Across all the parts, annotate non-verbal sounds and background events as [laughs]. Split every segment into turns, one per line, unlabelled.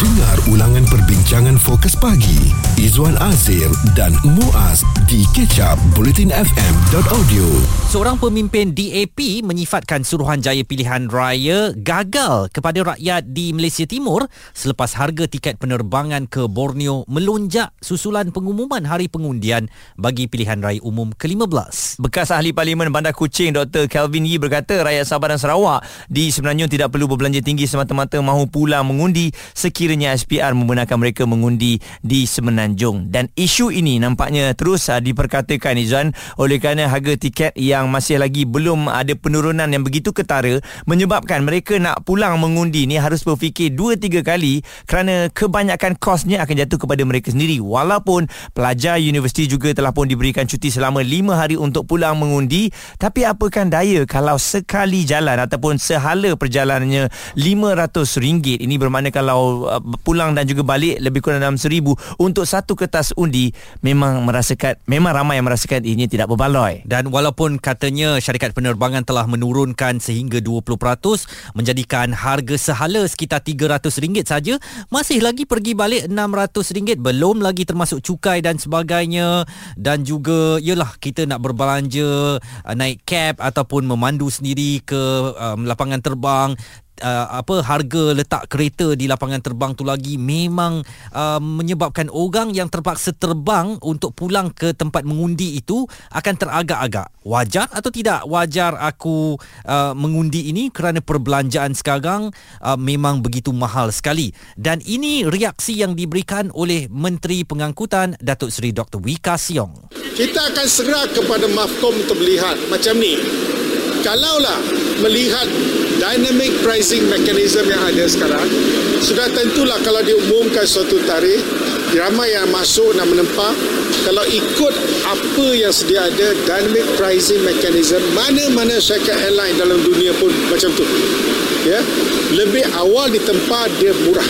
Dengar ulangan perbincangan fokus pagi Izwan Azir dan Muaz di kecap bulletinfm.audio.
Seorang pemimpin DAP menyifatkan Suruhanjaya Pilihan Raya gagal kepada rakyat di Malaysia Timur selepas harga tiket penerbangan ke Borneo melonjak susulan pengumuman hari pengundian bagi pilihan raya umum ke-15.
Bekas ahli Parlimen Bandar Kuching Dr. Kelvin Yee berkata rakyat Sabah dan Sarawak di Semenanjung tidak perlu berbelanja tinggi semata-mata mahu pulang mengundi sekiranya SPR membenarkan mereka mengundi di Semenanjung. Dan isu ini nampaknya terus uh, diperkatakan Izwan oleh kerana harga tiket yang masih lagi belum ada penurunan yang begitu ketara menyebabkan mereka nak pulang mengundi ni harus berfikir 2-3 kali kerana kebanyakan kosnya akan jatuh kepada mereka sendiri. Walaupun pelajar universiti juga telah pun diberikan cuti selama 5 hari untuk pulang mengundi tapi apakan daya kalau sekali jalan ataupun sehala perjalanannya RM500 ini bermakna kalau pulang dan juga balik lebih kurang dalam seribu. Untuk satu kertas undi memang merasakan memang ramai yang merasakan ini tidak berbaloi.
Dan walaupun katanya syarikat penerbangan telah menurunkan sehingga 20% menjadikan harga sehala sekitar RM300 saja, masih lagi pergi balik RM600 belum lagi termasuk cukai dan sebagainya. Dan juga yalah kita nak berbelanja uh, naik cab ataupun memandu sendiri ke um, lapangan terbang uh, apa harga letak kereta di lapangan terbang tu lagi memang uh, menyebabkan orang yang terpaksa terbang untuk pulang ke tempat mengundi itu akan teragak-agak. Wajar atau tidak wajar aku uh, mengundi ini kerana perbelanjaan sekarang uh, memang begitu mahal sekali. Dan ini reaksi yang diberikan oleh Menteri Pengangkutan Datuk Seri Dr. Wika Siong.
kita akan serah kepada Mafcom untuk melihat macam ni. Kalaulah melihat dynamic pricing mechanism yang ada sekarang, sudah tentulah kalau diumumkan suatu tarikh, ramai yang masuk nak menempah, kalau ikut apa yang sedia ada, dynamic pricing mechanism, mana-mana syarikat airline dalam dunia pun macam tu. Ya, lebih awal ditempah dia murah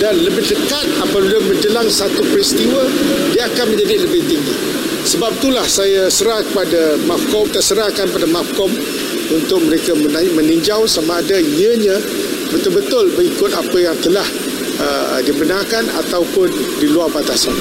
dan lebih dekat apabila menjelang satu peristiwa dia akan menjadi lebih tinggi. Sebab itulah saya serah kepada Mafcom, terserahkan pada Mafcom untuk mereka meninjau sama ada ianya betul-betul mengikut apa yang telah uh, dibenarkan ataupun di luar batasan.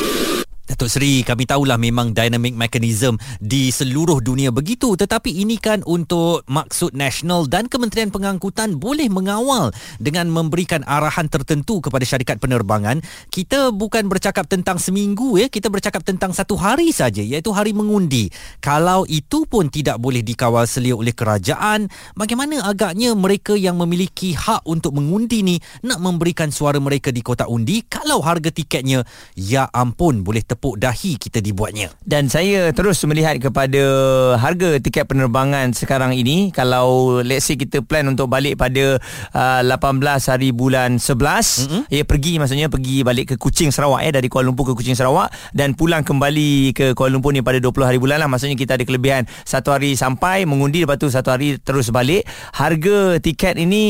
Datuk Seri, kami tahulah memang dynamic mechanism di seluruh dunia begitu tetapi ini kan untuk maksud nasional dan Kementerian Pengangkutan boleh mengawal dengan memberikan arahan tertentu kepada syarikat penerbangan. Kita bukan bercakap tentang seminggu ya, kita bercakap tentang satu hari saja iaitu hari mengundi. Kalau itu pun tidak boleh dikawal selia oleh kerajaan, bagaimana agaknya mereka yang memiliki hak untuk mengundi ni nak memberikan suara mereka di kotak undi kalau harga tiketnya ya ampun boleh tepuk dahi kita dibuatnya.
Dan saya terus melihat kepada harga tiket penerbangan sekarang ini kalau let's say kita plan untuk balik pada uh, 18 hari bulan 11 mm-hmm. ya pergi maksudnya pergi balik ke Kuching Sarawak ya dari Kuala Lumpur ke Kuching Sarawak dan pulang kembali ke Kuala Lumpur ni pada 20 hari bulan lah maksudnya kita ada kelebihan satu hari sampai mengundi lepas tu satu hari terus balik harga tiket ini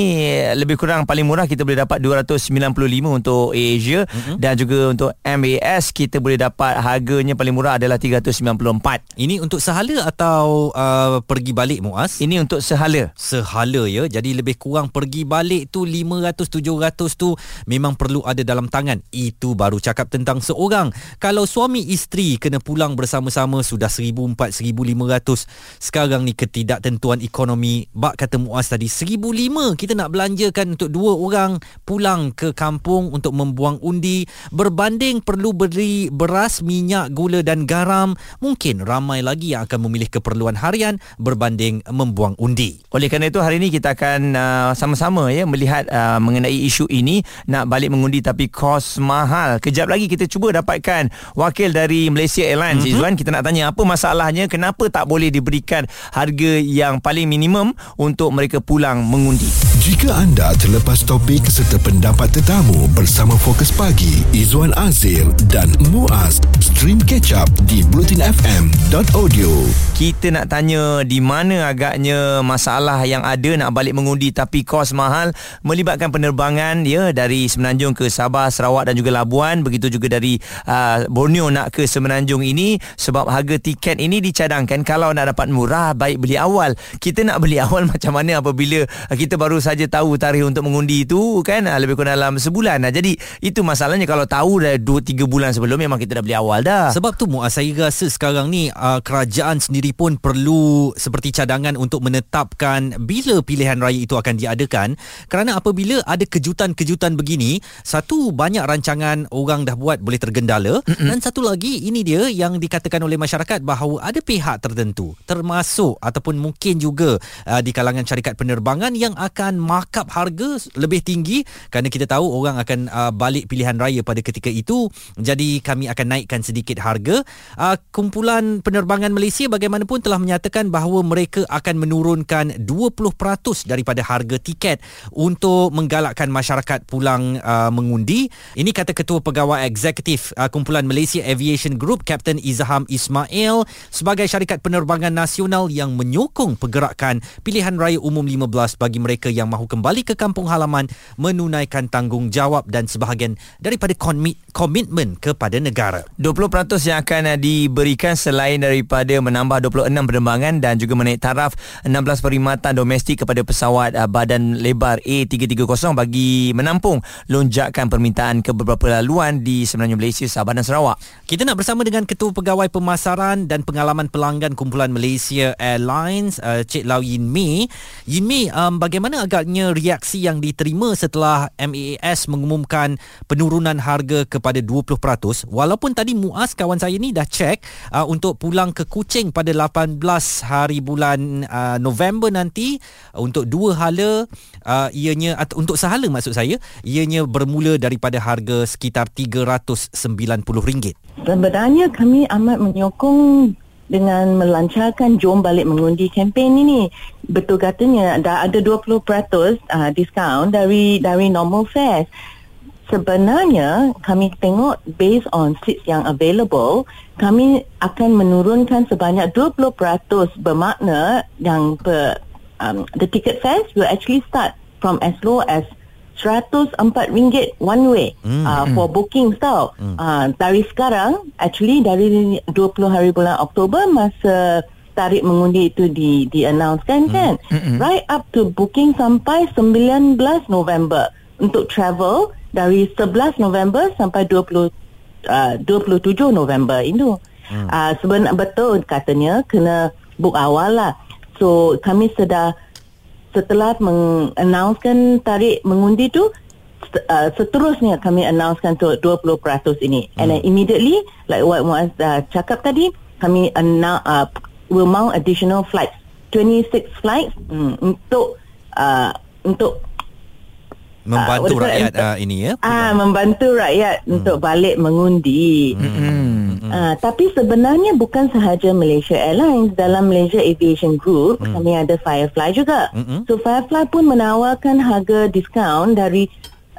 lebih kurang paling murah kita boleh dapat 295 untuk AirAsia mm-hmm. dan juga untuk MAS kita boleh dapat harganya paling murah adalah 394
Ini untuk sehala atau uh, pergi balik Muaz?
ini untuk sehala
Sehala ya. Jadi lebih kurang pergi balik tu 500 700 tu memang perlu ada dalam tangan. Itu baru cakap tentang seorang. Kalau suami isteri kena pulang bersama-sama sudah 1400 1500. Sekarang ni ketidaktentuan ekonomi bak kata Muaz tadi 1005 kita nak belanjakan untuk dua orang pulang ke kampung untuk membuang undi berbanding perlu beli beras, minyak, gula dan garam. Mungkin ramai lagi yang akan memilih keperluan harian berbanding membuang undi.
Oleh kerana itu hari ini kita akan uh, sama-sama ya melihat uh, mengenai isu ini nak balik mengundi tapi kos mahal. Kejap lagi kita cuba dapatkan wakil dari Malaysia Airlines mm-hmm. Kita nak tanya apa masalahnya kenapa tak boleh diberikan harga yang paling minimum untuk mereka pulang mengundi.
Jika anda terlepas topik serta pendapat tetamu bersama Fokus Pagi, Izwan Azir dan Muaz, stream catch up di bulletinfm.audio.
Kita nak tanya di mana agaknya masalah yang ada nak balik mengundi tapi kos mahal melibatkan penerbangan ya dari Semenanjung ke Sabah, Sarawak dan juga Labuan begitu juga dari uh, Borneo nak ke Semenanjung ini sebab harga tiket ini dicadangkan kalau nak dapat murah baik beli awal. Kita nak beli [laughs] awal macam mana apabila kita baru saja saja tahu tarikh untuk mengundi itu kan uh, lebih kurang dalam sebulan. Nah, jadi itu masalahnya kalau tahu dah 2 3 bulan sebelum memang kita dah beli awal dah.
Sebab tu Muaz saya rasa sekarang ni uh, kerajaan sendiri pun perlu seperti cadangan untuk menetapkan bila pilihan raya itu akan diadakan kerana apabila ada kejutan-kejutan begini satu banyak rancangan orang dah buat boleh tergendala Mm-mm. dan satu lagi ini dia yang dikatakan oleh masyarakat bahawa ada pihak tertentu termasuk ataupun mungkin juga uh, di kalangan syarikat penerbangan yang akan markup harga lebih tinggi kerana kita tahu orang akan uh, balik pilihan raya pada ketika itu. Jadi kami akan naikkan sedikit harga. Uh, kumpulan penerbangan Malaysia bagaimanapun telah menyatakan bahawa mereka akan menurunkan 20% daripada harga tiket untuk menggalakkan masyarakat pulang uh, mengundi. Ini kata ketua pegawai eksekutif uh, kumpulan Malaysia Aviation Group Captain Izaham Ismail sebagai syarikat penerbangan nasional yang menyokong pergerakan pilihan raya umum 15 bagi mereka yang mahu kembali ke kampung halaman menunaikan tanggungjawab dan sebahagian daripada komitmen kepada negara.
20% yang akan uh, diberikan selain daripada menambah 26 penerbangan dan juga menaik taraf 16 perkhidmatan domestik kepada pesawat uh, badan lebar A330 bagi menampung lonjakan permintaan ke beberapa laluan di Semenanjung Malaysia, Sabah dan Sarawak.
Kita nak bersama dengan Ketua Pegawai Pemasaran dan Pengalaman Pelanggan Kumpulan Malaysia Airlines, uh, Cik Lau Yin Mi. Yin Mi, um, bagaimana agaknya reaksi yang diterima setelah MAS mengumumkan penurunan harga kepada 20%? Walaupun tadi Muaz kawan saya ni dah cek uh, untuk pulang ke Kuching pada 18 hari bulan uh, November nanti uh, untuk dua hala uh, ianya atau untuk sahala maksud saya ianya bermula daripada harga sekitar RM390.
Sebenarnya kami amat menyokong dengan melancarkan jom balik mengundi kempen ini. Betul katanya dah ada 20% uh, diskaun dari dari normal fares. Sebenarnya kami tengok based on seats yang available kami akan menurunkan sebanyak 20% bermakna yang per, um, the ticket fares will actually start from as low as RM104 one way mm, uh, mm. for booking tau. Mm. Uh, dari sekarang, actually dari 20 hari bulan Oktober masa tarikh mengundi itu di di announcekan mm. kan. Mm-mm. Right up to booking sampai 19 November untuk travel dari 11 November sampai 20 uh, 27 November itu. Mm. Uh, sebenarnya betul katanya kena book awal lah. So kami sedar setelah mengannouncekan tarikh mengundi tu uh, seterusnya kami announcekan tu 20% ini hmm. and then immediately like what Muaz uh, cakap tadi kami announce uh, will mount additional flights 26 flights um, untuk uh, untuk
membantu uh, rakyat uh, ini ya
ah uh, membantu rakyat hmm. untuk balik mengundi hmm. Uh, tapi sebenarnya bukan sahaja Malaysia Airlines dalam Malaysia Aviation Group hmm. kami ada Firefly juga. Hmm. So Firefly pun menawarkan harga diskaun dari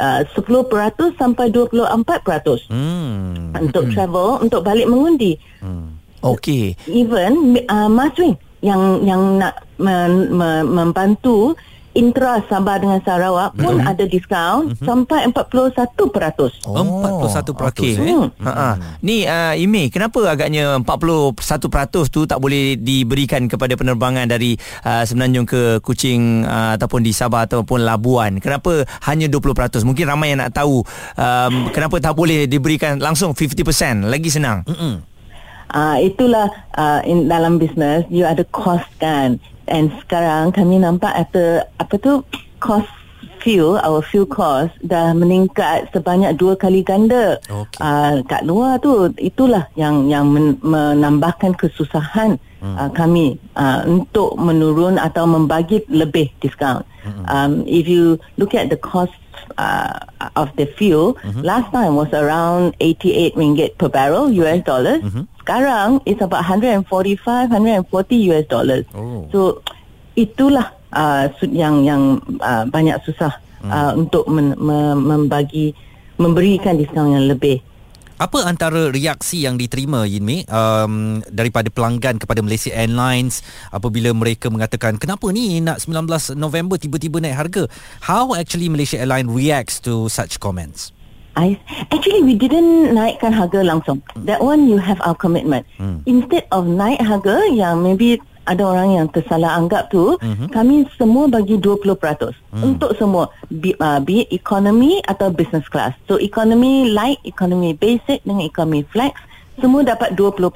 uh, 10% sampai 24% hmm. untuk hmm. travel untuk balik mengundi.
Hmm. Okay.
Even uh, Maswing yang yang nak men, men, membantu intra Sabah dengan Sarawak pun mm-hmm. ada diskaun mm-hmm. sampai 41%.
Oh, 41%. Okey. Eh?
Hmm. Ha Ni uh, Imi, kenapa agaknya 41% tu tak boleh diberikan kepada penerbangan dari uh, Semenanjung ke Kuching uh, ataupun di Sabah ataupun Labuan? Kenapa hanya 20%? Mungkin ramai yang nak tahu um, kenapa tak boleh diberikan langsung 50%? Lagi senang.
Mm-mm. Uh, itulah uh, in dalam bisnes you ada cost kan and sekarang kami nampak ada apa tu cost fuel our fuel cost dah meningkat sebanyak dua kali ganda okay. uh, kat luar tu itulah yang yang men, menambahkan kesusahan hmm. uh, kami uh, untuk menurun atau membagi lebih diskaun hmm. um, if you look at the cost uh, of the fuel hmm. last time was around 88 ringgit per barrel US dollars hmm. sekarang it's about 145 140 US dollars oh. so itulah uh, yang yang uh, banyak susah hmm. uh, untuk men, me, membagi memberikan diskaun yang lebih.
Apa antara reaksi yang diterima Yinmi um, daripada pelanggan kepada Malaysia Airlines apabila mereka mengatakan kenapa ni nak 19 November tiba-tiba naik harga? How actually Malaysia Airlines reacts to such comments?
I actually we didn't naikkan harga langsung. Hmm. That one you have our commitment. Hmm. Instead of naik harga yang maybe ada orang yang tersalah anggap tu mm-hmm. kami semua bagi 20% mm. untuk semua be, uh, be economy atau business class so economy light economy basic dengan economy flex semua dapat 20%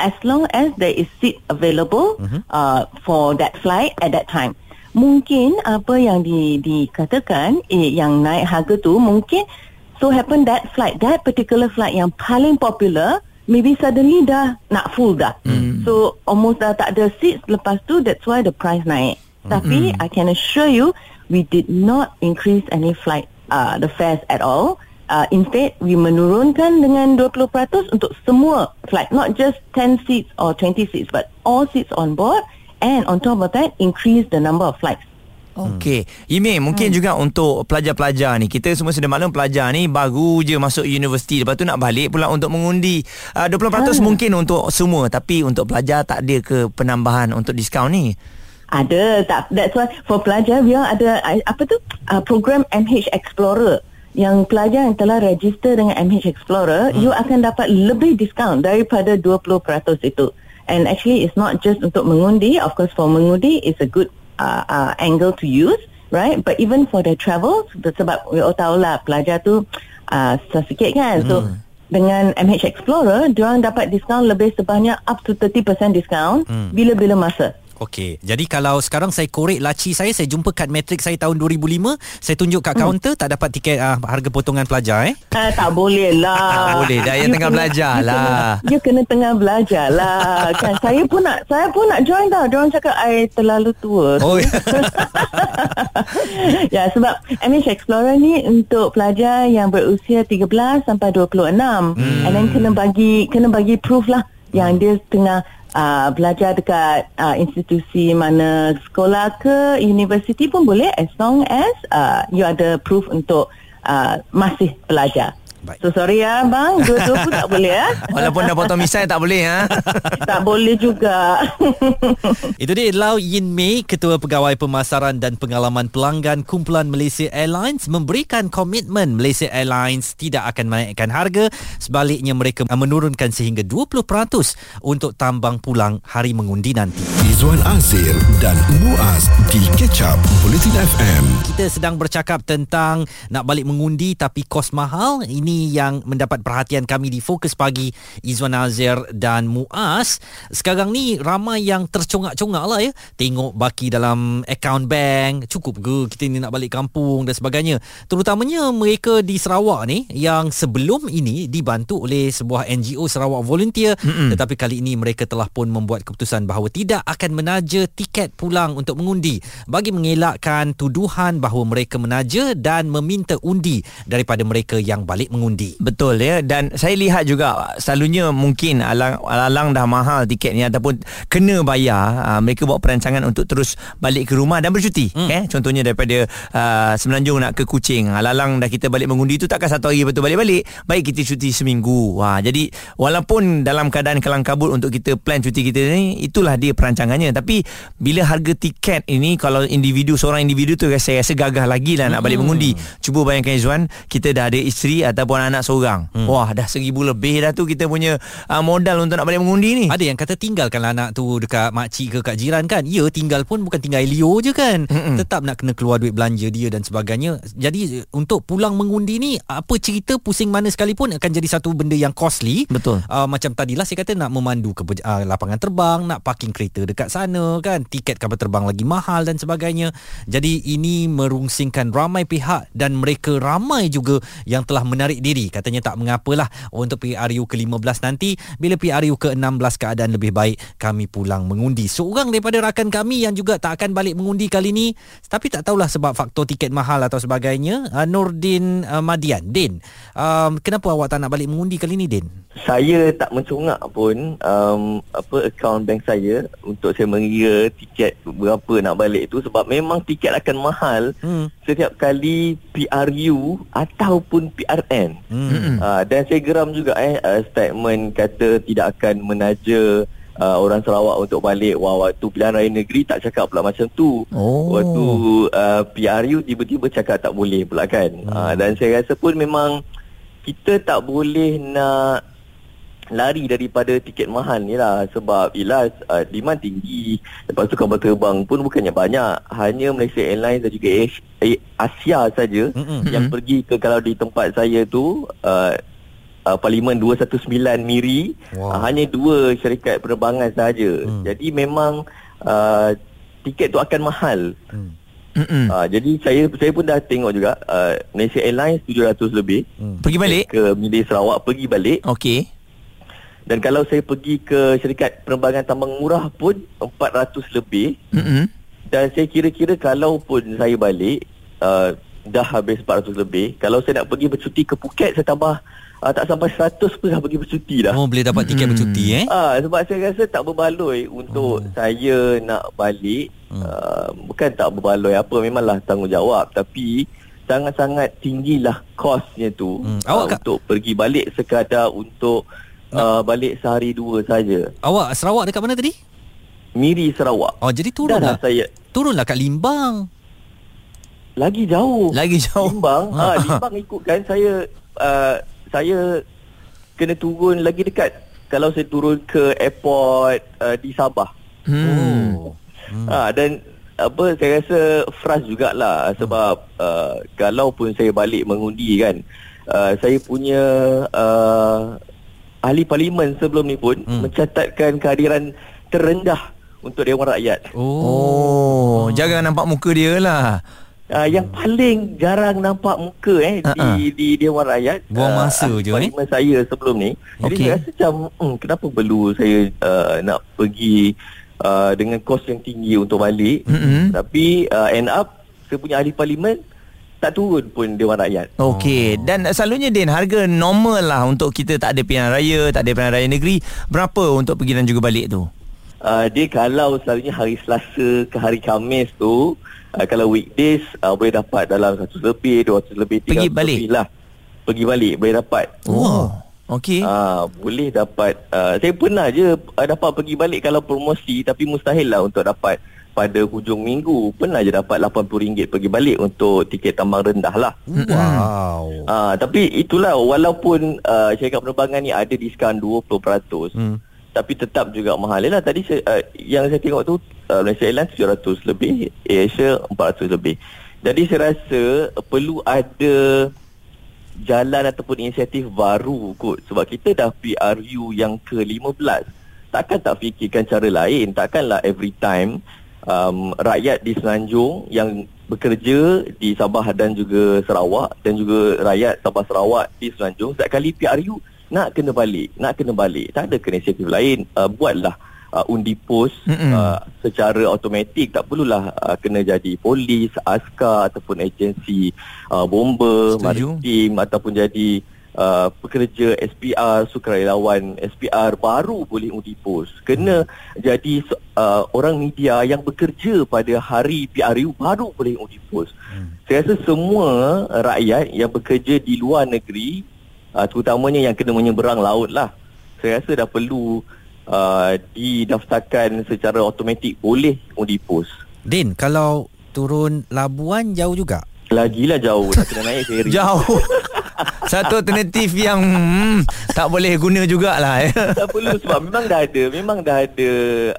as long as there is seat available mm-hmm. uh, for that flight at that time mungkin apa yang di, dikatakan eh, yang naik harga tu mungkin so happen that flight that particular flight yang paling popular maybe suddenly dah nak full dah. Mm. so almost dah tak ada seats lepas tu that's why the price naik. Mm. tapi I can assure you we did not increase any flight uh, the fares at all. Uh, instead, we menurunkan dengan 20% untuk semua flight, not just 10 seats or 20 seats, but all seats on board. And on top of that increase the number of flights
Okey, Ime mungkin hmm. juga untuk pelajar-pelajar ni. Kita semua sudah maklum pelajar ni baru je masuk universiti lepas tu nak balik pula untuk mengundi. Uh, 20% ha. mungkin untuk semua tapi untuk pelajar tak ada ke penambahan untuk diskaun ni?
Ada, tak that's why for pelajar we ada apa tu? Uh, program MH Explorer yang pelajar yang telah register dengan MH Explorer, hmm. you akan dapat lebih diskaun daripada 20% itu and actually it's not just untuk mengundi of course for mengundi is a good uh, uh, angle to use right but even for the travels sebab we all tahu lah pelajar tu uh, sedikit kan so hmm. dengan MH Explorer diorang dapat diskaun lebih sebanyak up to 30% diskaun hmm. bila-bila masa
Okey. Jadi kalau sekarang saya korek laci saya, saya jumpa kad matrik saya tahun 2005, saya tunjuk kat hmm. kaunter tak dapat tiket uh, harga potongan pelajar eh?
Uh, tak boleh lah. [laughs]
tak boleh. Dah yang tengah belajar
you
lah.
Kena, you kena tengah belajar lah. kan saya pun nak saya pun nak join dah. Diorang cakap I terlalu tua. Oh. ya [laughs] sebab MH Explorer ni untuk pelajar yang berusia 13 sampai 26. Hmm. And then kena bagi kena bagi proof lah yang dia tengah uh, belajar dekat uh, institusi mana sekolah ke universiti pun boleh as long as uh, you ada proof untuk uh, masih belajar. Baik. So sorry ya bang. Dua-dua pun tak boleh ya. [laughs]
Walaupun dah potong misai tak boleh ya. [laughs]
Tak boleh juga. [laughs]
Itu dia Lau Yin Mei Ketua Pegawai Pemasaran dan Pengalaman Pelanggan Kumpulan Malaysia Airlines Memberikan komitmen Malaysia Airlines Tidak akan menaikkan harga. Sebaliknya mereka menurunkan sehingga 20% Untuk tambang pulang hari mengundi nanti.
Izwan Azir dan Muaz Di Ketchup Bulletin FM
Kita sedang bercakap tentang Nak balik mengundi tapi kos mahal. Ini ini yang mendapat perhatian kami di Fokus Pagi Izwan Azir dan Muaz. Sekarang ni ramai yang tercongak-congak lah ya. Tengok baki dalam account bank cukup ke kita ni nak balik kampung dan sebagainya. Terutamanya mereka di Sarawak ni yang sebelum ini dibantu oleh sebuah NGO Sarawak Volunteer. Mm-mm. tetapi kali ini mereka telah pun membuat keputusan bahawa tidak akan menaja tiket pulang untuk mengundi bagi mengelakkan tuduhan bahawa mereka menaja dan meminta undi daripada mereka yang balik mengundi mengundi.
Betul ya. Dan saya lihat juga selalunya mungkin alang-alang dah mahal tiket ni ataupun kena bayar uh, mereka buat perancangan untuk terus balik ke rumah dan bercuti hmm. eh contohnya daripada uh, Semenanjung nak ke Kuching. Alang dah kita balik mengundi tu takkan satu hari betul balik-balik. Baik kita cuti seminggu. Wah jadi walaupun dalam keadaan kelang kabut untuk kita plan cuti kita ni itulah dia perancangannya. Tapi bila harga tiket ini kalau individu seorang individu tu saya rasa gagah lagi lah nak balik hmm. mengundi. Cuba bayangkan Izwan kita dah ada isteri atau ataupun anak seorang. Hmm. Wah, dah seribu lebih dah tu kita punya uh, modal untuk nak balik mengundi ni.
Ada yang kata tinggalkanlah anak tu dekat makcik ke kat jiran kan. Ya, tinggal pun bukan tinggal Leo je kan. Hmm. Tetap nak kena keluar duit belanja dia dan sebagainya. Jadi untuk pulang mengundi ni apa cerita pusing mana sekalipun akan jadi satu benda yang costly.
Betul.
Uh, macam tadilah saya kata nak memandu ke uh, lapangan terbang, nak parking kereta dekat sana kan. Tiket kapal terbang lagi mahal dan sebagainya. Jadi ini merungsingkan ramai pihak dan mereka ramai juga yang telah menarik diri. Katanya tak mengapalah untuk PRU ke-15 nanti. Bila PRU ke-16 keadaan lebih baik kami pulang mengundi. Seorang daripada rakan kami yang juga tak akan balik mengundi kali ni tapi tak tahulah sebab faktor tiket mahal atau sebagainya uh, Nurdin uh, Madian. Din um, kenapa awak tak nak balik mengundi kali ni Din?
Saya tak mencongak pun um, apa akaun bank saya untuk saya mengira tiket berapa nak balik tu sebab memang tiket akan mahal. Hmm. Setiap kali PRU ataupun PRN hmm. uh, dan saya geram juga eh uh, statement kata tidak akan menaja uh, orang Sarawak untuk balik wah waktu pilihan raya negeri tak cakap pula macam tu oh. waktu uh, PRU tiba-tiba cakap tak boleh pula kan hmm. uh, dan saya rasa pun memang kita tak boleh nak lari daripada tiket mahal ni lah. Sebab ialah uh, demand tinggi. Lepas tu kapal terbang pun bukannya banyak. Hanya Malaysia Airlines dan juga Asia, eh, saja
Mm-mm.
yang pergi ke kalau di tempat saya tu uh, uh, Parlimen 219 Miri.
Wow.
uh, hanya dua syarikat penerbangan sahaja.
Hmm.
jadi memang uh, tiket tu akan mahal.
Hmm.
Mm-mm.
uh, jadi saya saya pun dah tengok juga uh, Malaysia Airlines 700 lebih.
Pergi balik?
Ke Miri Sarawak pergi balik.
Okey
dan kalau saya pergi ke syarikat penerbangan tambang murah pun 400 lebih
Mm-mm.
dan saya kira-kira kalau pun saya balik uh, dah habis 400 lebih kalau saya nak pergi bercuti ke Phuket saya tambah uh, tak sampai 100 pun dah pergi bercuti dah
Oh boleh dapat tiket
Mm-mm.
bercuti eh
Ah sebab saya rasa tak berbaloi untuk
Hmm.
saya nak balik
Hmm.
uh, bukan tak berbaloi apa memanglah tanggungjawab tapi sangat-sangat tinggilah kosnya tu
Hmm.
uh,
Awak kat-
untuk pergi balik sekadar untuk uh, balik sehari dua saja.
Awak Sarawak dekat mana tadi?
Miri Sarawak.
Oh jadi turunlah.
Dah saya.
Turunlah kat Limbang.
Lagi jauh.
Lagi jauh.
Limbang. [laughs] Ah Limbang ikutkan saya uh, saya kena turun lagi dekat. Kalau saya turun ke airport uh, di Sabah.
Hmm.
Oh.
Hmm. Ha, dan apa saya rasa frust jugalah sebab uh, kalau pun saya balik mengundi kan uh, saya punya uh, ahli parlimen sebelum ni pun
Hmm.
mencatatkan kehadiran terendah untuk Dewan Rakyat.
Oh, jangan nampak muka dia lah.
Uh, yang paling jarang nampak muka eh
ha.
di di Dewan Rakyat.
Buang
ah,
masa
ahli
je, eh?
Saya sebelum ni. Jadi saya rasa macam hmm, kenapa perlu saya uh, nak pergi uh, dengan kos yang tinggi untuk balik.
Mm-mm.
Tapi uh, end up saya punya ahli parlimen tak turun pun Dewan Rakyat.
Okey, dan selalunya Din harga normal lah untuk kita tak ada pilihan raya, tak ada pilihan raya negeri, berapa untuk pergi dan juga balik tu?
Uh, dia kalau selalunya hari Selasa ke hari Khamis tu uh, kalau weekdays uh, boleh dapat dalam 100 lebih, 200 lebih, 300
Pergi balik?
lebih lah. Pergi balik boleh dapat.
Oh. Okey.
Ah, boleh dapat uh, saya pernah je uh, dapat pergi balik kalau promosi tapi mustahil lah untuk dapat pada hujung minggu pernah je dapat RM80 pergi balik untuk tiket tambang rendah lah.
Wow
Ah, tapi itulah walaupun uh, syarikat penerbangan ni ada diskaun 20%
Hmm.
tapi tetap juga mahal. Yalah tadi saya, uh, yang saya tengok tu uh, Malaysia Airlines 700 lebih, AirAsia 400 lebih. Jadi saya rasa uh, perlu ada jalan ataupun inisiatif baru kot sebab kita dah PRU yang ke-15. Takkan tak fikirkan cara lain, takkanlah every time um, rakyat di Selanjung yang bekerja di Sabah dan juga Sarawak dan juga rakyat Sabah Sarawak di Selanjung setiap kali PRU nak kena balik, nak kena balik. Tak ada inisiatif lain, uh, buatlah uh, undi pos uh, secara automatik tak perlulah uh, kena jadi polis, askar ataupun agensi uh, bomba,
Setuju.
maritim ataupun jadi uh, pekerja SPR, sukarelawan SPR baru boleh undi pos. Kena jadi uh, orang media yang bekerja pada hari PRU baru boleh undi pos.
Hmm.
Saya rasa semua rakyat yang bekerja di luar negeri uh, terutamanya yang kena menyeberang laut lah. Saya rasa dah perlu uh, didaftarkan secara automatik boleh undi pos.
Din kalau turun Labuan jauh juga
Lagilah jauh nak kena naik ferry. [laughs]
Jauh. Satu alternatif yang hmm, tak boleh guna jugalah eh.
tak perlu sebab memang dah ada memang dah ada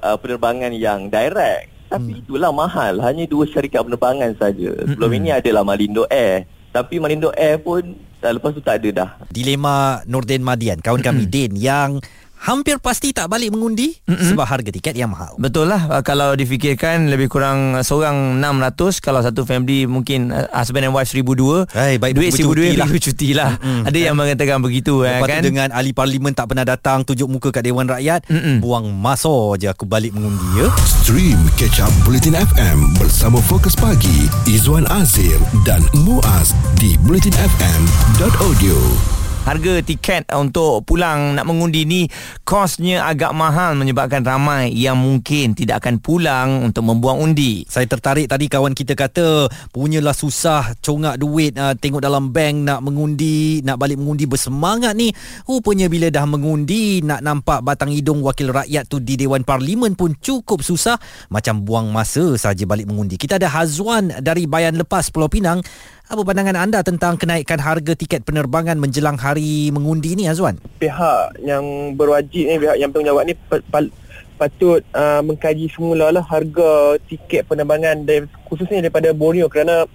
uh, penerbangan yang direct tapi hmm. itulah mahal hanya dua syarikat penerbangan saja sebelum
Mm-mm.
ini adalah Malindo Air tapi Malindo Air pun lepas tu tak ada dah
Dilema Nordin Madian Kawan kami Din Yang hampir pasti tak balik mengundi
Mm-mm.
Sebab harga tiket yang mahal
Betul lah uh, Kalau difikirkan Lebih kurang uh, Seorang 600 Kalau satu family Mungkin uh, Husband and wife 1,200
Hai, baik
Duit RM1,200
lah.
Cuti lah
Mm-mm.
Ada yang mengatakan begitu eh,
Lepas
kan
tu dengan ahli parlimen tak pernah datang Tunjuk muka kat Dewan Rakyat
Mm-mm.
Buang masa je aku balik mengundi ya
Stream Catch Up Bulletin FM bersama Fokus Pagi Izwan Azir dan Muaz di bulletinfm.audio.
Harga tiket untuk pulang nak mengundi ni kosnya agak mahal menyebabkan ramai yang mungkin tidak akan pulang untuk membuang undi.
Saya tertarik tadi kawan kita kata Punyalah susah congak duit uh, Tengok dalam bank nak mengundi Nak balik mengundi bersemangat ni. Rupanya bila dah mengundi Nak nampak batang hidung wakil rakyat tu Di Dewan Parlimen pun cukup susah. Macam buang masa saja balik mengundi. Kita ada Hazwan dari Bayan Lepas Pulau Pinang Apa pandangan anda tentang kenaikan harga tiket penerbangan menjelang hari mengundi ni Azwan?
pihak yang berwajib ni pihak yang bertanggungjawab ni pa- pa- patut uh, mengkaji semula lah harga tiket penerbangan dari, khususnya daripada Borneo kerana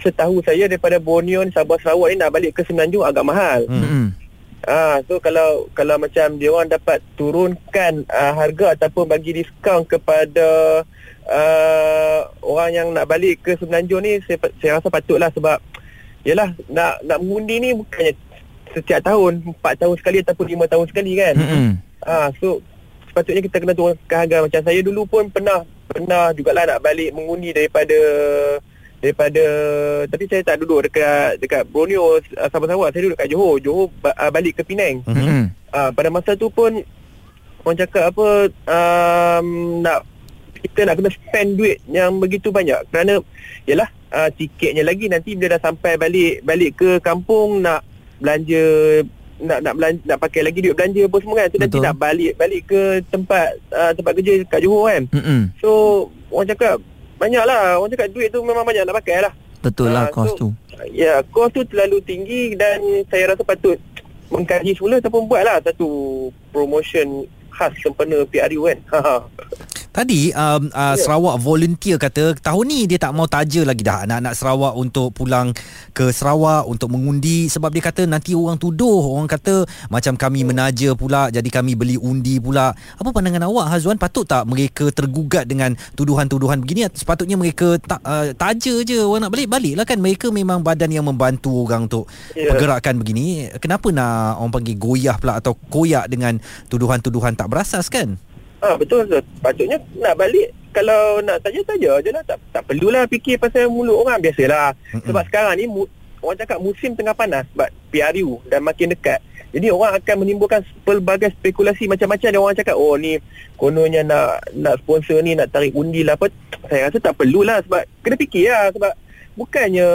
setahu saya daripada Borneo ni Sabah Sarawak ni nak balik ke Semenanjung agak mahal.
Hmm.
Ah, so kalau kalau macam dia orang dapat turunkan uh, harga ataupun bagi diskaun kepada uh, orang yang nak balik ke Semenanjung ni saya, saya rasa patutlah sebab yalah nak nak mengundi ni bukannya setiap tahun 4 tahun sekali ataupun 5 tahun sekali kan.
Hmm.
Ah, so sepatutnya kita kena turunkan harga macam saya dulu pun pernah pernah jugalah nak balik mengundi daripada daripada tapi saya tak duduk dekat dekat Borneo uh, Sabah Sarawak saya duduk kat Johor. Johor ba- uh, balik ke Penang.
Hmm.
uh, pada masa tu pun orang cakap apa um, nak kita nak kena spend duit yang begitu banyak. Kerana yalah uh, tiketnya lagi nanti bila dah sampai balik balik ke kampung nak belanja nak nak belanja, nak pakai lagi duit belanja apa semua kan. Tu nanti nak balik balik ke tempat uh, tempat kerja kat Johor kan.
Hmm.
so orang cakap banyak lah orang cakap duit tu memang banyak nak pakai lah
Betul lah
Ah,
kos
so-
tu.
Ya, kos tu terlalu tinggi dan saya rasa patut mengkaji semula ataupun buatlah satu promotion khas sempena PRU kan. [laughs]
Tadi um, uh,
Ya.
Sarawak volunteer kata tahun ni dia tak mau taja lagi dah. Anak-anak Sarawak untuk pulang ke Sarawak untuk mengundi. Sebab dia kata nanti orang tuduh. Orang kata macam kami menaja pula jadi kami beli undi pula. Apa pandangan awak Hazwan? Patut tak mereka tergugat dengan tuduhan-tuduhan begini? Sepatutnya mereka tak uh, taja je. Orang nak balik baliklah kan. Mereka memang badan yang membantu orang untuk
Ya.
pergerakan begini. Kenapa nak orang panggil goyah pula atau koyak dengan tuduhan-tuduhan tak berasas kan?
Ah betul betul. Patutnya nak balik kalau nak saja saja je lah tak tak perlulah fikir pasal mulut orang biasalah.
Mm-mm.
Sebab sekarang ni mu, orang cakap musim tengah panas sebab PRU dan makin dekat. Jadi orang akan menimbulkan pelbagai spekulasi macam-macam dia orang cakap oh ni kononnya nak nak sponsor ni nak tarik undi lah apa. Saya rasa tak perlulah sebab kena fikir lah sebab bukannya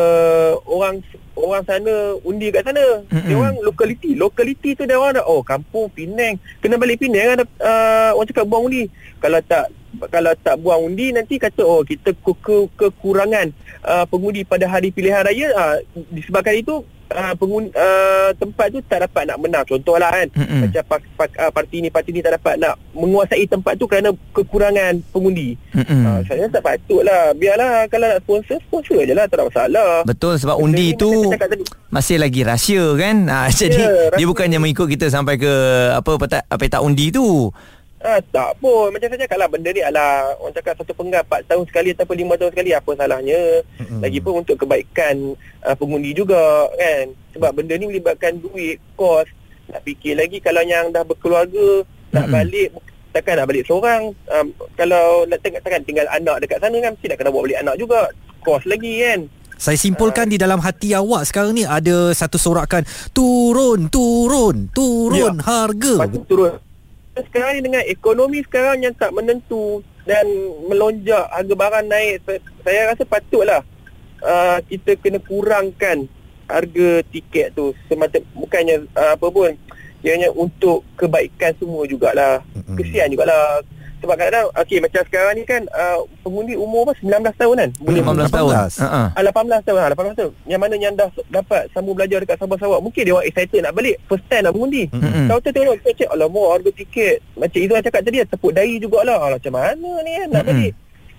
orang orang sana undi kat sana.
Mm-mm.
Dia orang lokaliti. Lokaliti tu dia orang dah oh kampung Penang kena balik Penang kan uh, orang cakap buang undi. Kalau tak kalau tak buang undi nanti kata oh kita ke, ke, kekurangan uh, pengundi pada hari pilihan raya uh, disebabkan itu uh, pengundi, uh, tempat tu tak dapat nak menang contohlah kan
Hmm.
macam pak, pak, uh, parti ni parti ni tak dapat nak menguasai tempat tu kerana kekurangan pengundi
Hmm.
uh, saya tak patutlah biarlah kalau nak sponsor sponsor je lah tak ada masalah
Betul sebab undi
Macam
tu masih lagi rahsia kan. Ha, [laughs] jadi
Ya,
dia bukannya mengikut kita sampai ke apa petak petak undi tu.
Ah, tak pun. Macam saya cakap lah Benda ni adalah Orang cakap satu penggal 4 tahun sekali Ataupun 5 tahun sekali Apa salahnya?
Mm-mm.
Lagipun untuk kebaikan uh, Pengundi juga Kan? Sebab benda ni melibatkan duit Kos. Nak fikir lagi Kalau yang dah berkeluarga Nak
Mm-mm.
balik Takkan nak balik seorang. Um, Kalau nak tengok Takkan tinggal anak dekat sana kan Mesti nak kena bawa balik anak juga. Kos lagi kan?
Saya simpulkan di dalam hati awak sekarang ni ada satu sorakan turun turun turun harga.
Patut turun Sekarang ni dengan ekonomi sekarang yang tak menentu Dan melonjak harga barang naik Saya, rasa patutlah uh, Kita kena kurangkan harga tiket tu. Semata Bukannya uh, apa pun Ianya untuk kebaikan semua jugalah. Kesian jugalah Sebab kadang-kadang Okey macam sekarang ni kan uh, Pengundi umur apa 19 tahun kan? Boleh
15 tahun.
18.
Ha ah.
Ah, 18 tahun. Ah, 18 tahun. Yang mana yang dah dapat sambung belajar dekat Sabah Sarawak Mungkin dia orang excited nak balik First time nak mengundi. Tahu tu tengok kita cek Alamak harga tiket. Macam Izzuan cakap tadi Tepuk dahi jugalah. Alah, Macam mana ni kan nak balik?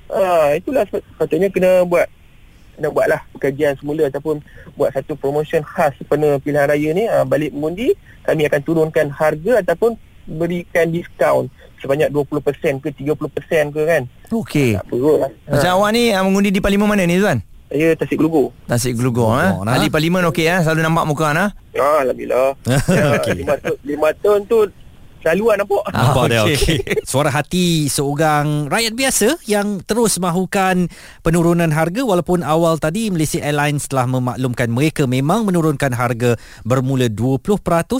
Ah, Itulah sep- sepatutnya kena buat Kena buatlah Kajian semula Ataupun Buat satu promotion khas Sempena pilihan raya ni. Ah, Balik mengundi Kami akan turunkan harga Ataupun Berikan diskaun Sebanyak 20% ke 30% ke kan
Okey.
Tak perlu lah
Macam awak ni ah, mengundi di parlimen mana ni Zuan?
Saya Tasik Gelugur
Tasik
Gelugor,
ha.
nah.
Ahli parlimen okey ah, selalu nampak muka nah.
Ah, Alhamdulillah [laughs] ya,
Okey.
lima, tu- lima tahun tu Selalu lah nampak
Ah,
Nampak dia
okey.
okey. [laughs] Suara hati seorang rakyat biasa yang terus mahukan penurunan harga walaupun awal tadi Malaysia Airlines telah memaklumkan mereka memang menurunkan harga bermula 20%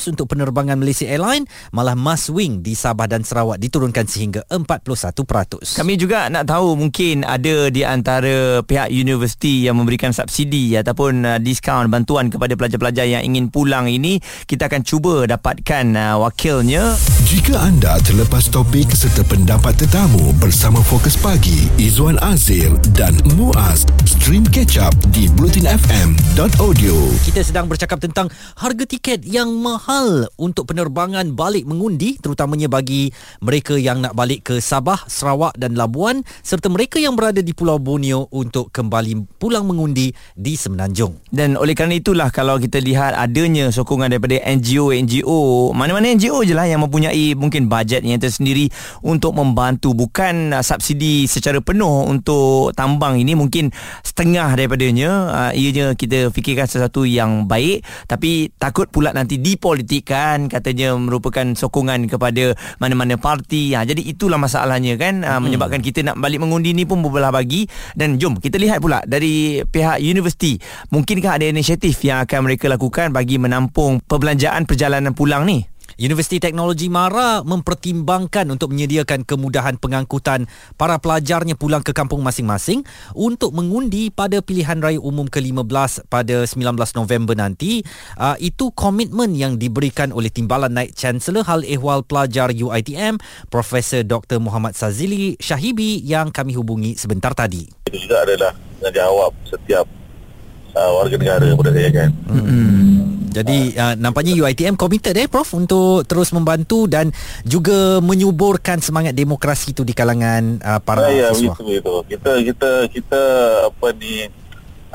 untuk penerbangan Malaysia Airlines malah Mas Wing di Sabah dan Sarawak diturunkan sehingga 41%.
Kami juga nak tahu mungkin ada di antara pihak universiti yang memberikan subsidi ataupun uh, diskaun bantuan kepada pelajar-pelajar yang ingin pulang ini. Kita akan cuba dapatkan uh, wakilnya.
Jika anda terlepas topik serta pendapat tetamu bersama Fokus Pagi, Izwan Azir dan Muaz, stream catch up di blutinfm.audio.
Kita sedang bercakap tentang harga tiket yang mahal untuk penerbangan balik mengundi terutamanya bagi mereka yang nak balik ke Sabah, Sarawak dan Labuan serta mereka yang berada di Pulau Borneo untuk kembali pulang mengundi di Semenanjung.
Dan oleh kerana itulah kalau kita lihat adanya sokongan daripada NGO-NGO, mana-mana NGO je lah yang mempunyai mungkin bajet yang tersendiri untuk membantu bukan uh, subsidi secara penuh untuk tambang ini mungkin setengah daripadanya. Uh, ianya kita fikirkan sesuatu yang baik tapi takut pula nanti dipolitikkan katanya merupakan sokongan kepada mana-mana parti. Ha, jadi itulah masalahnya kan? Uh, hmm. menyebabkan kita nak balik mengundi ni pun berbelah bagi. Dan jom kita lihat pula dari pihak universiti mungkinkah ada inisiatif yang akan mereka lakukan bagi menampung perbelanjaan perjalanan pulang ni
Universiti Teknologi Mara mempertimbangkan untuk menyediakan kemudahan pengangkutan para pelajarnya pulang ke kampung masing-masing untuk mengundi pada pilihan raya umum ke-15 pada 19 November nanti. Uh, itu komitmen yang diberikan oleh Timbalan Naik Chancellor Hal Ehwal Pelajar UITM, Profesor Dr. Muhammad Sazili Syahibi yang kami hubungi sebentar tadi.
Itu juga adalah menjawab setiap uh, warga negara pada saya kan. Mm-hmm.
Jadi uh, nampaknya UiTM committed eh prof untuk terus membantu dan juga menyuburkan semangat demokrasi itu di kalangan uh, para
ya,
siswa.
Ya, betul itu. Kita kita kita apa ni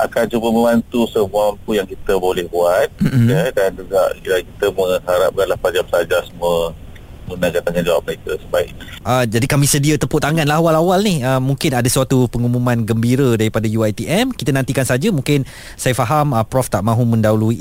akan cuba membantu semua mampu yang kita boleh buat mm-hmm. ya dan juga kita mengharapkanlah pelajar-pelajar semua menggunakan tanggungjawab mereka sebaik.
Uh, jadi kami sedia tepuk tangan lah awal-awal ni. Uh, mungkin ada suatu pengumuman gembira daripada UiTM. Kita nantikan saja. Mungkin saya faham uh, Prof tak mahu mendahului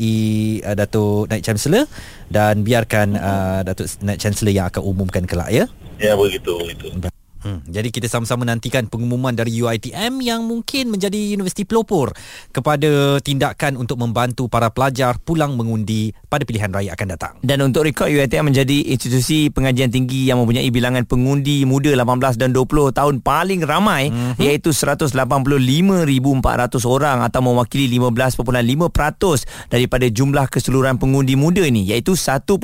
uh, Datuk Naik Chancellor dan biarkan uh, Datuk Naik Chancellor yang akan umumkan kelak ya.
Ya begitu. begitu.
Hmm, jadi kita sama-sama nantikan pengumuman dari UiTM yang mungkin menjadi universiti pelopor kepada tindakan untuk membantu para pelajar pulang mengundi pada pilihan raya akan datang.
Dan untuk rekod UiTM menjadi institusi pengajian tinggi yang mempunyai bilangan pengundi muda 18 dan 20 tahun paling ramai mm-hmm. iaitu 185,400 orang atau mewakili 15.5% daripada jumlah keseluruhan pengundi muda ni iaitu 1.2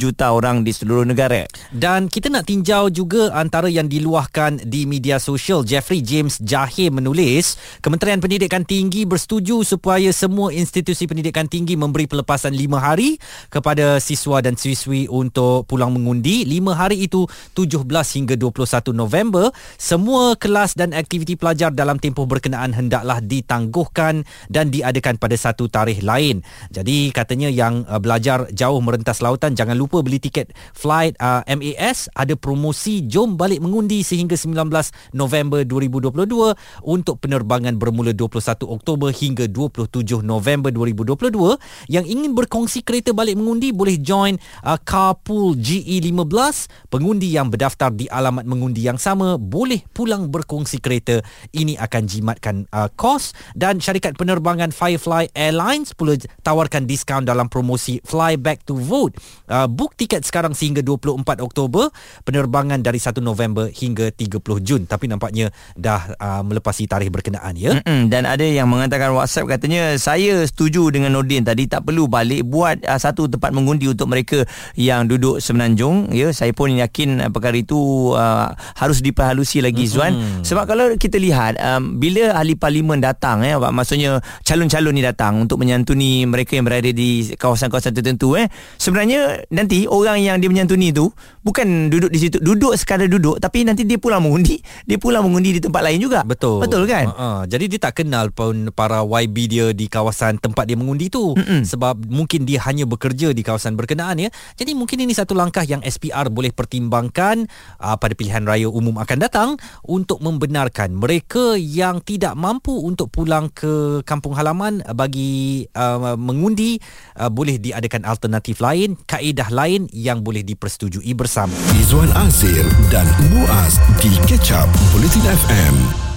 juta orang di seluruh negara.
Dan kita nak tinjau juga antara yang di diluahkan di media sosial. Jeffrey James Jahir menulis Kementerian Pendidikan Tinggi bersetuju supaya semua institusi pendidikan tinggi memberi pelepasan 5 hari kepada siswa dan siswi untuk pulang mengundi. 5 hari itu 17 hingga 21 November. Semua kelas dan aktiviti pelajar dalam tempoh berkenaan hendaklah ditangguhkan dan diadakan pada satu tarikh lain. Jadi katanya yang uh, belajar jauh merentas lautan jangan lupa beli tiket flight uh, MAS ada promosi jom balik mengundi berhenti sehingga 19 November 2022 untuk penerbangan bermula 21 Oktober hingga 27 November 2022 yang ingin berkongsi kereta balik mengundi boleh join uh, Carpool GE15 pengundi yang berdaftar di alamat mengundi yang sama. Boleh pulang berkongsi kereta. Ini akan jimatkan uh, kos dan syarikat penerbangan Firefly Airlines pula tawarkan diskaun dalam promosi Fly Back to Vote. Uh, book tiket sekarang sehingga 24 Oktober. Penerbangan dari 1 November hingga hingga 30 Jun tapi nampaknya dah uh, melepasi tarikh berkenaan ya
Mm-mm. dan ada yang mengatakan WhatsApp katanya saya setuju dengan Nordin tadi tak perlu balik buat uh, satu tempat mengundi untuk mereka yang duduk semenanjung ya saya pun yakin uh, perkara itu uh, harus diperhalusi lagi Zuan mm-hmm. sebab kalau kita lihat um, bila ahli parlimen datang ya maksudnya calon-calon ni datang untuk menyantuni mereka yang berada di kawasan-kawasan tertentu eh sebenarnya nanti orang yang dia menyantuni tu bukan duduk di situ duduk sekadar duduk tapi nanti dia pulang mengundi dia pulang mengundi di tempat lain juga.
Betul.
Betul kan?
Uh-huh. jadi dia tak kenal pun para YB dia di kawasan tempat dia mengundi tu. Mm-mm. sebab mungkin dia hanya bekerja di kawasan berkenaan ya. Jadi mungkin ini satu langkah yang SPR boleh pertimbangkan uh, pada pilihan raya umum akan datang untuk membenarkan mereka yang tidak mampu untuk pulang ke kampung halaman bagi uh, mengundi uh, boleh diadakan alternatif lain kaedah lain yang boleh dipersetujui bersama.
Izwan Azir dan Muaz di Catch Up Bulletin FM.